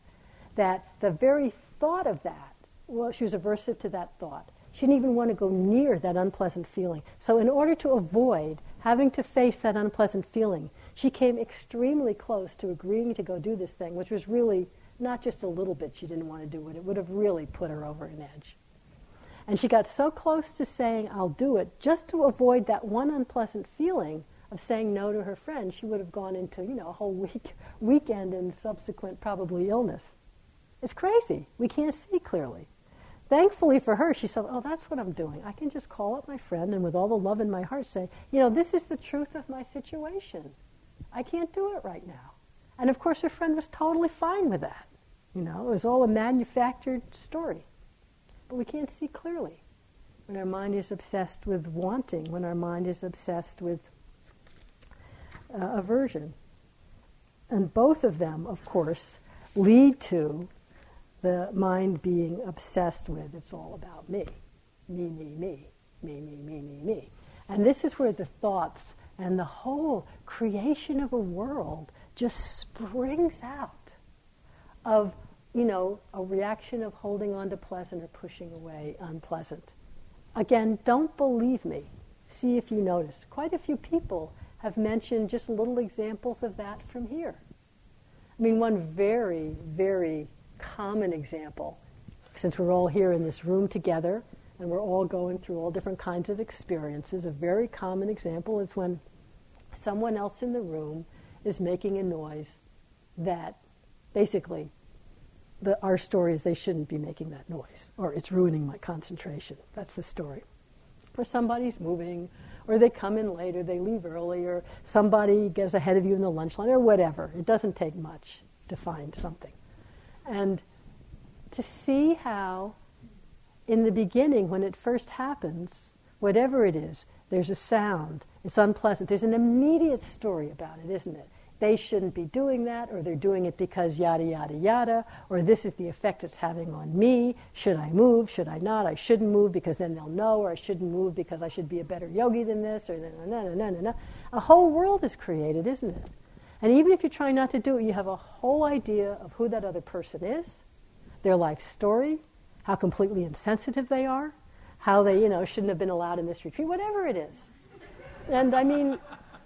that the very thought of that, well, she was aversive to that thought. She didn't even want to go near that unpleasant feeling. So, in order to avoid having to face that unpleasant feeling, she came extremely close to agreeing to go do this thing, which was really not just a little bit she didn't want to do it, it would have really put her over an edge. And she got so close to saying, I'll do it, just to avoid that one unpleasant feeling of saying no to her friend, she would have gone into, you know, a whole week, [LAUGHS] weekend and subsequent probably illness. It's crazy. We can't see clearly. Thankfully for her, she said, Oh, that's what I'm doing. I can just call up my friend and with all the love in my heart say, You know, this is the truth of my situation. I can't do it right now. And of course, her friend was totally fine with that. You know, it was all a manufactured story. But we can't see clearly when our mind is obsessed with wanting, when our mind is obsessed with uh, aversion. And both of them, of course, lead to the mind being obsessed with it's all about me. Me, me, me. Me, me, me, me, me. And this is where the thoughts and the whole creation of a world just springs out of, you know, a reaction of holding on to pleasant or pushing away unpleasant. Again, don't believe me. See if you notice. Quite a few people have mentioned just little examples of that from here. I mean, one very, very common example, since we're all here in this room together and we're all going through all different kinds of experiences, a very common example is when someone else in the room is making a noise that basically the, our story is they shouldn't be making that noise or it's ruining my concentration. That's the story. Or somebody's moving or they come in later, they leave early, or somebody gets ahead of you in the lunch line, or whatever. It doesn't take much to find something. And to see how, in the beginning, when it first happens, whatever it is, there's a sound, it's unpleasant. There's an immediate story about it, isn't it? They shouldn't be doing that, or they're doing it because yada, yada, yada, or this is the effect it's having on me. Should I move? Should I not? I shouldn't move because then they'll know, or I shouldn't move because I should be a better yogi than this, or no, no, no, no, no, no. A whole world is created, isn't it? And even if you're trying not to do it, you have a whole idea of who that other person is, their life story, how completely insensitive they are, how they, you know, shouldn't have been allowed in this retreat, whatever it is. And I mean,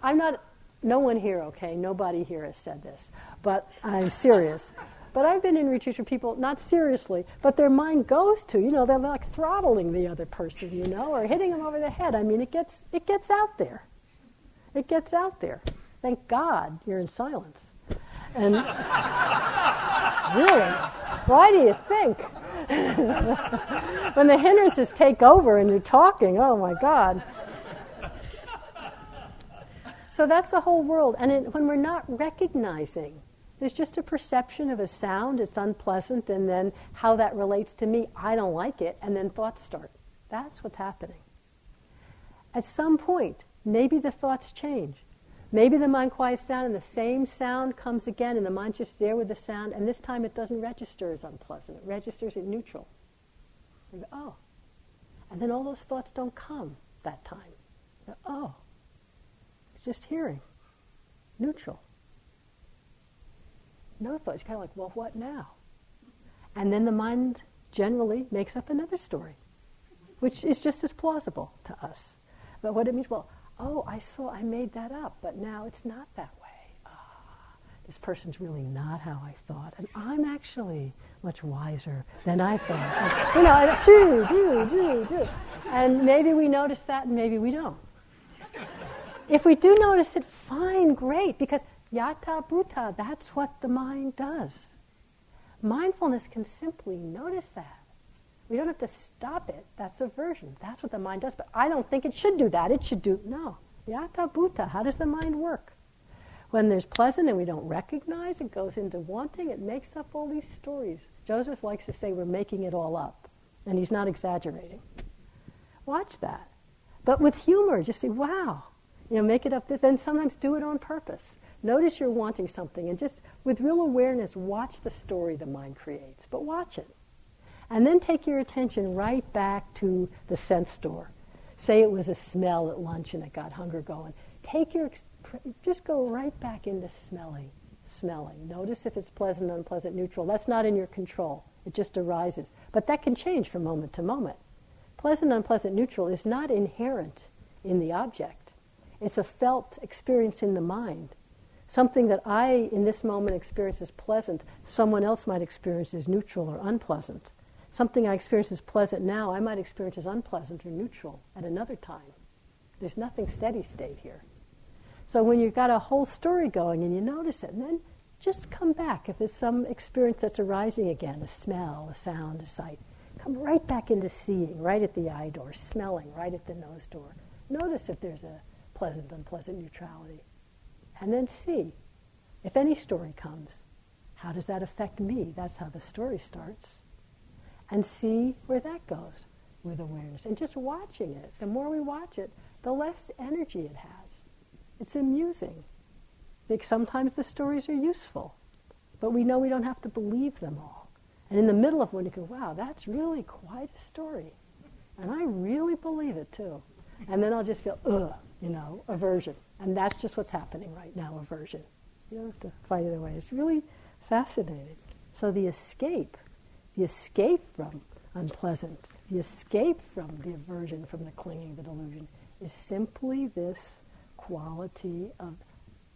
I'm not, no one here, okay, nobody here has said this, but I'm serious. But I've been in retreats where people, not seriously, but their mind goes to, you know, they're like throttling the other person, you know, or hitting them over the head. I mean, it gets, it gets out there. It gets out there. Thank God you're in silence. And [LAUGHS] really, why do you think? [LAUGHS] when the hindrances take over and you're talking, oh my God. So that's the whole world. And it, when we're not recognizing, there's just a perception of a sound, it's unpleasant, and then how that relates to me, I don't like it, and then thoughts start. That's what's happening. At some point, maybe the thoughts change. Maybe the mind quiets down and the same sound comes again and the mind's just there with the sound and this time it doesn't register as unpleasant. It registers as neutral. Go, oh. And then all those thoughts don't come that time. Go, oh. It's just hearing. Neutral. No thoughts. Kind of like, well, what now? And then the mind generally makes up another story, which is just as plausible to us. But what it means, well, oh, I saw, I made that up, but now it's not that way. Ah, this person's really not how I thought, and I'm actually much wiser than I thought. And, you know, do, do, do, do. And maybe we notice that, and maybe we don't. If we do notice it, fine, great, because yatha bhuta, that's what the mind does. Mindfulness can simply notice that. We don't have to stop it. That's aversion. That's what the mind does. But I don't think it should do that. It should do, no. Yatha bhuta. How does the mind work? When there's pleasant and we don't recognize, it goes into wanting. It makes up all these stories. Joseph likes to say we're making it all up. And he's not exaggerating. Watch that. But with humor, just say, wow, you know, make it up this, and sometimes do it on purpose. Notice you're wanting something and just with real awareness, watch the story the mind creates, but watch it. And then take your attention right back to the sense store. Say it was a smell at lunch and it got hunger going. Take your, just go right back into smelling, smelling. Notice if it's pleasant, unpleasant, neutral. That's not in your control. It just arises. But that can change from moment to moment. Pleasant, unpleasant, neutral is not inherent in the object. It's a felt experience in the mind. Something that I, in this moment, experience as pleasant, someone else might experience as neutral or unpleasant. Something I experience as pleasant now, I might experience as unpleasant or neutral at another time. There's nothing steady state here. So when you've got a whole story going and you notice it, and then just come back. If there's some experience that's arising again, a smell, a sound, a sight, come right back into seeing, right at the eye door, smelling, right at the nose door. Notice if there's a pleasant, unpleasant neutrality. And then see if any story comes, how does that affect me? That's how the story starts. And see where that goes with awareness. And just watching it. The more we watch it, the less energy it has. It's amusing. Like sometimes the stories are useful, but we know we don't have to believe them all. And in the middle of one, you go, wow, that's really quite a story. And I really believe it too. And then I'll just feel, ugh, you know, aversion. And that's just what's happening right now, aversion. You don't have to fight it away. It's really fascinating. So the escape, the escape from unpleasant, the escape from the aversion, from the clinging, the delusion, is simply this quality of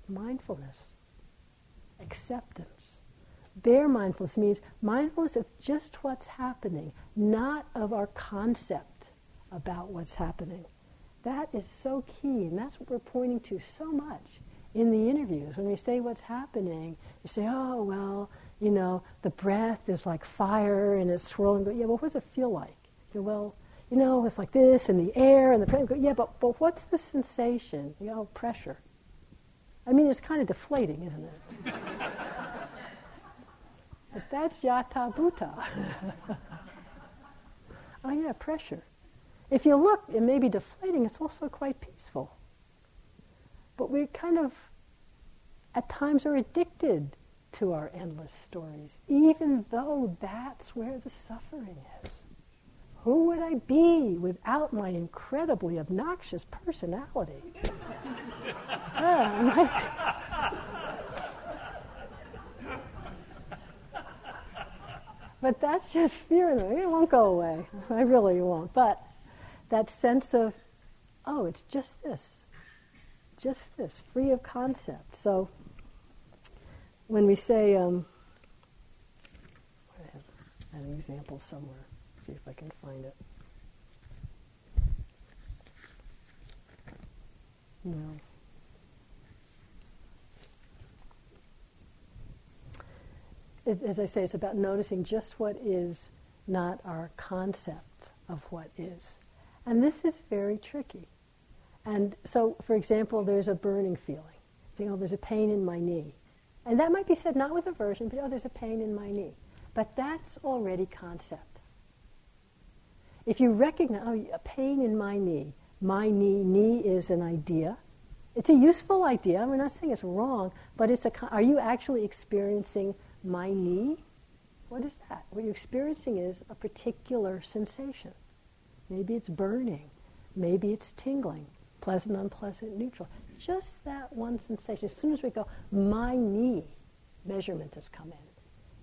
mindfulness, acceptance. Bare mindfulness means mindfulness of just what's happening, not of our concept about what's happening. That is so key, and that's what we're pointing to so much in the interviews. When we say what's happening, you say, oh, well, you know, the breath is like fire and it's swirling. But yeah, well, what does it feel like? You go, well, you know, it's like this and the air and the pressure. Go, yeah, but, but what's the sensation? You know, oh, pressure. I mean, it's kind of deflating, isn't it? [LAUGHS] but that's yatha bhuta. [LAUGHS] oh, yeah, pressure. If you look, it may be deflating, it's also quite peaceful. But we kind of, at times, are addicted to our endless stories, even though that's where the suffering is. Who would I be without my incredibly obnoxious personality? [LAUGHS] Ah, [LAUGHS] but that's just fear. It won't go away. I really won't. But that sense of, oh, it's just this, just this, free of concept. So when we say, um, I have an example somewhere, see if I can find it. No. It, as I say, it's about noticing just what is, not our concept of what is. And this is very tricky. And so, for example, there's a burning feeling. You know, there's a pain in my knee. And that might be said not with aversion, but oh, there's a pain in my knee. But that's already concept. If you recognize, oh, a pain in my knee, my knee, knee is an idea. It's a useful idea. We're not saying it's wrong, but it's a, are you actually experiencing my knee? What is that? What you're experiencing is a particular sensation. Maybe it's burning. Maybe it's tingling. Pleasant, unpleasant, neutral. Just that one sensation. As soon as we go, my knee, measurement has come in.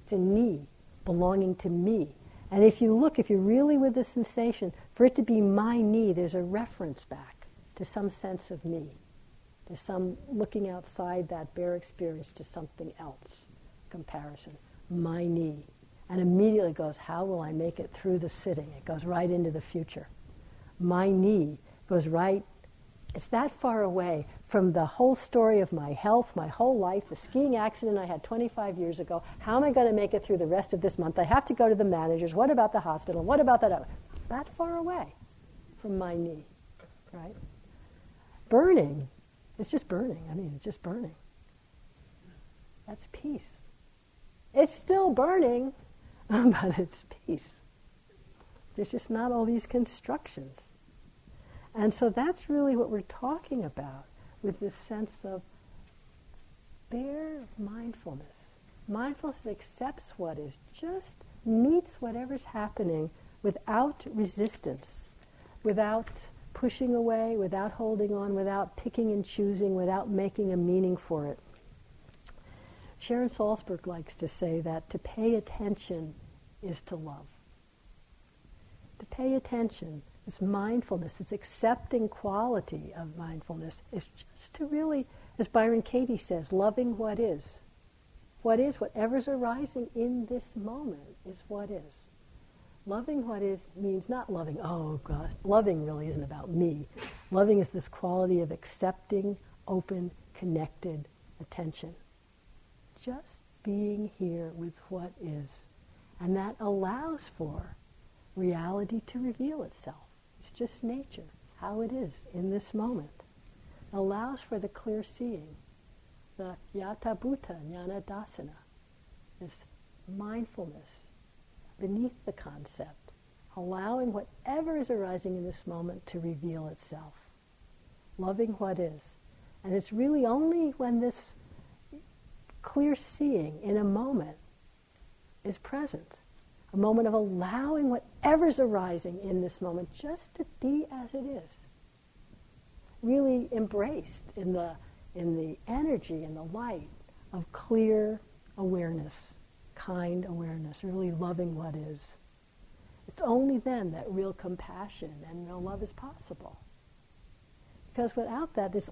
It's a knee belonging to me. And if you look, if you're really with the sensation, for it to be my knee, there's a reference back to some sense of me. There's some looking outside that bare experience to something else comparison. My knee and immediately goes, How will I make it through the sitting? It goes right into the future. My knee goes right, it's that far away from the whole story of my health, my whole life, the skiing accident I had 25 years ago. How am I going to make it through the rest of this month? I have to go to the managers. What about the hospital? What about that? That far away from my knee, right? Burning, it's just burning. I mean, it's just burning. That's peace. It's still burning, [LAUGHS] but it's peace. There's just not all these constructions. And so that's really what we're talking about with this sense of bare mindfulness. Mindfulness that accepts what is, just meets whatever's happening without resistance, without pushing away, without holding on, without picking and choosing, without making a meaning for it. Sharon Salzberg likes to say that to pay attention is to love. To pay attention, this mindfulness, this accepting quality of mindfulness, is just to really, as Byron Katie says, loving what is. What is, whatever's arising in this moment is what is. Loving what is means not loving, oh gosh, loving really isn't about me. Loving is this quality of accepting, open, connected attention. Just being here with what is. And that allows for reality to reveal itself. Just nature, how it is in this moment. Allows for the clear seeing, the yatha bhuta jnana dassana, this mindfulness beneath the concept, allowing whatever is arising in this moment to reveal itself, loving what is. And it's really only when this clear seeing in a moment is present, a moment of allowing whatever's arising in this moment just to be as it is, really embraced in the, in the energy and the light of clear awareness kind awareness, really loving what is. It's only then that real compassion and real love is possible. Because without that, this,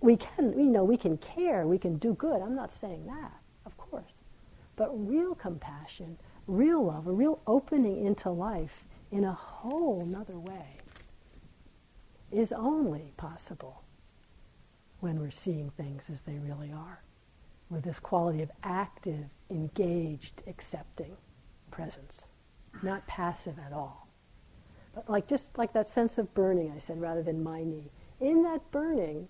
we can, you know, we can care, we can do good. I'm not saying that, of course. But real compassion, real love, a real opening into life in a whole nother way is only possible when we're seeing things as they really are with this quality of active, engaged, accepting presence, not passive at all. But like just like that sense of burning, I said, rather than my knee. In that burning,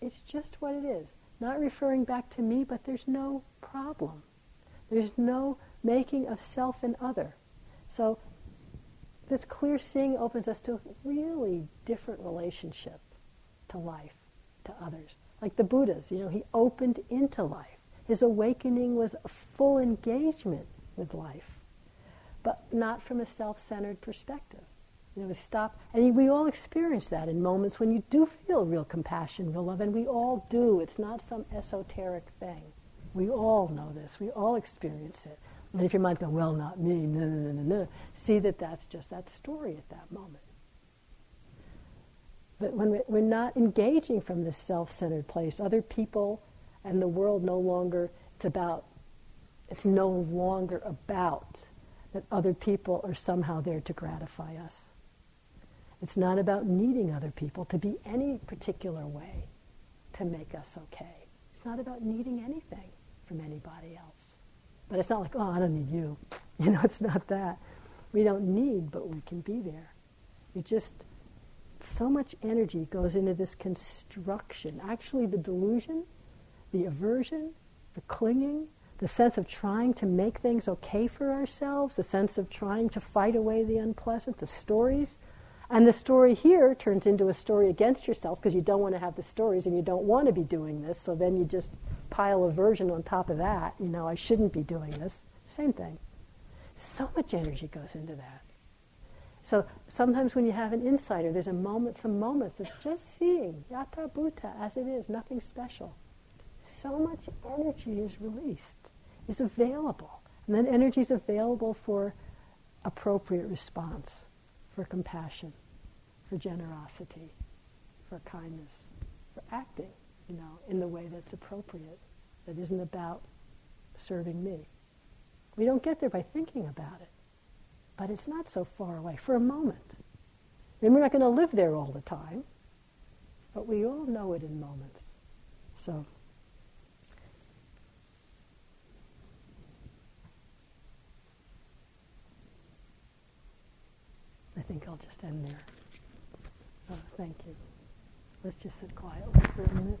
it's just what it is. Not referring back to me, but there's no problem. There's no making of self and other. So this clear seeing opens us to a really different relationship to life, to others like the Buddhas, you know, he opened into life. His awakening was a full engagement with life, but not from a self-centered perspective. It was stop, and we all experience that in moments when you do feel real compassion, real love, and we all do. It's not some esoteric thing. We all know this. We all experience it. And if your mind's going, well, not me, no, no, no, no, no, see that that's just that story at that moment. But when we're not engaging from this self-centered place, other people and the world no longer, it's about, it's no longer about that other people are somehow there to gratify us. It's not about needing other people to be any particular way to make us okay. It's not about needing anything from anybody else. But it's not like, oh, I don't need you. [LAUGHS] You know, it's not that. We don't need, but we can be there. We just so much energy goes into this construction. Actually, the delusion, the aversion, the clinging, the sense of trying to make things okay for ourselves, the sense of trying to fight away the unpleasant, the stories. And the story here turns into a story against yourself because you don't want to have the stories and you don't want to be doing this. So then you just pile of aversion on top of that. You know, I shouldn't be doing this. Same thing. So much energy goes into that. So sometimes when you have an insider, there's a moment, some moments of just seeing yatha bhuta as it is, nothing special. So much energy is released, is available. And then energy is available for appropriate response, for compassion, for generosity, for kindness, for acting, you know, in the way that's appropriate, that isn't about serving me. We don't get there by thinking about it. But it's not so far away for a moment. And we're not going to live there all the time, but we all know it in moments. So, I think I'll just end there. Oh, thank you. Let's just sit quietly for a minute.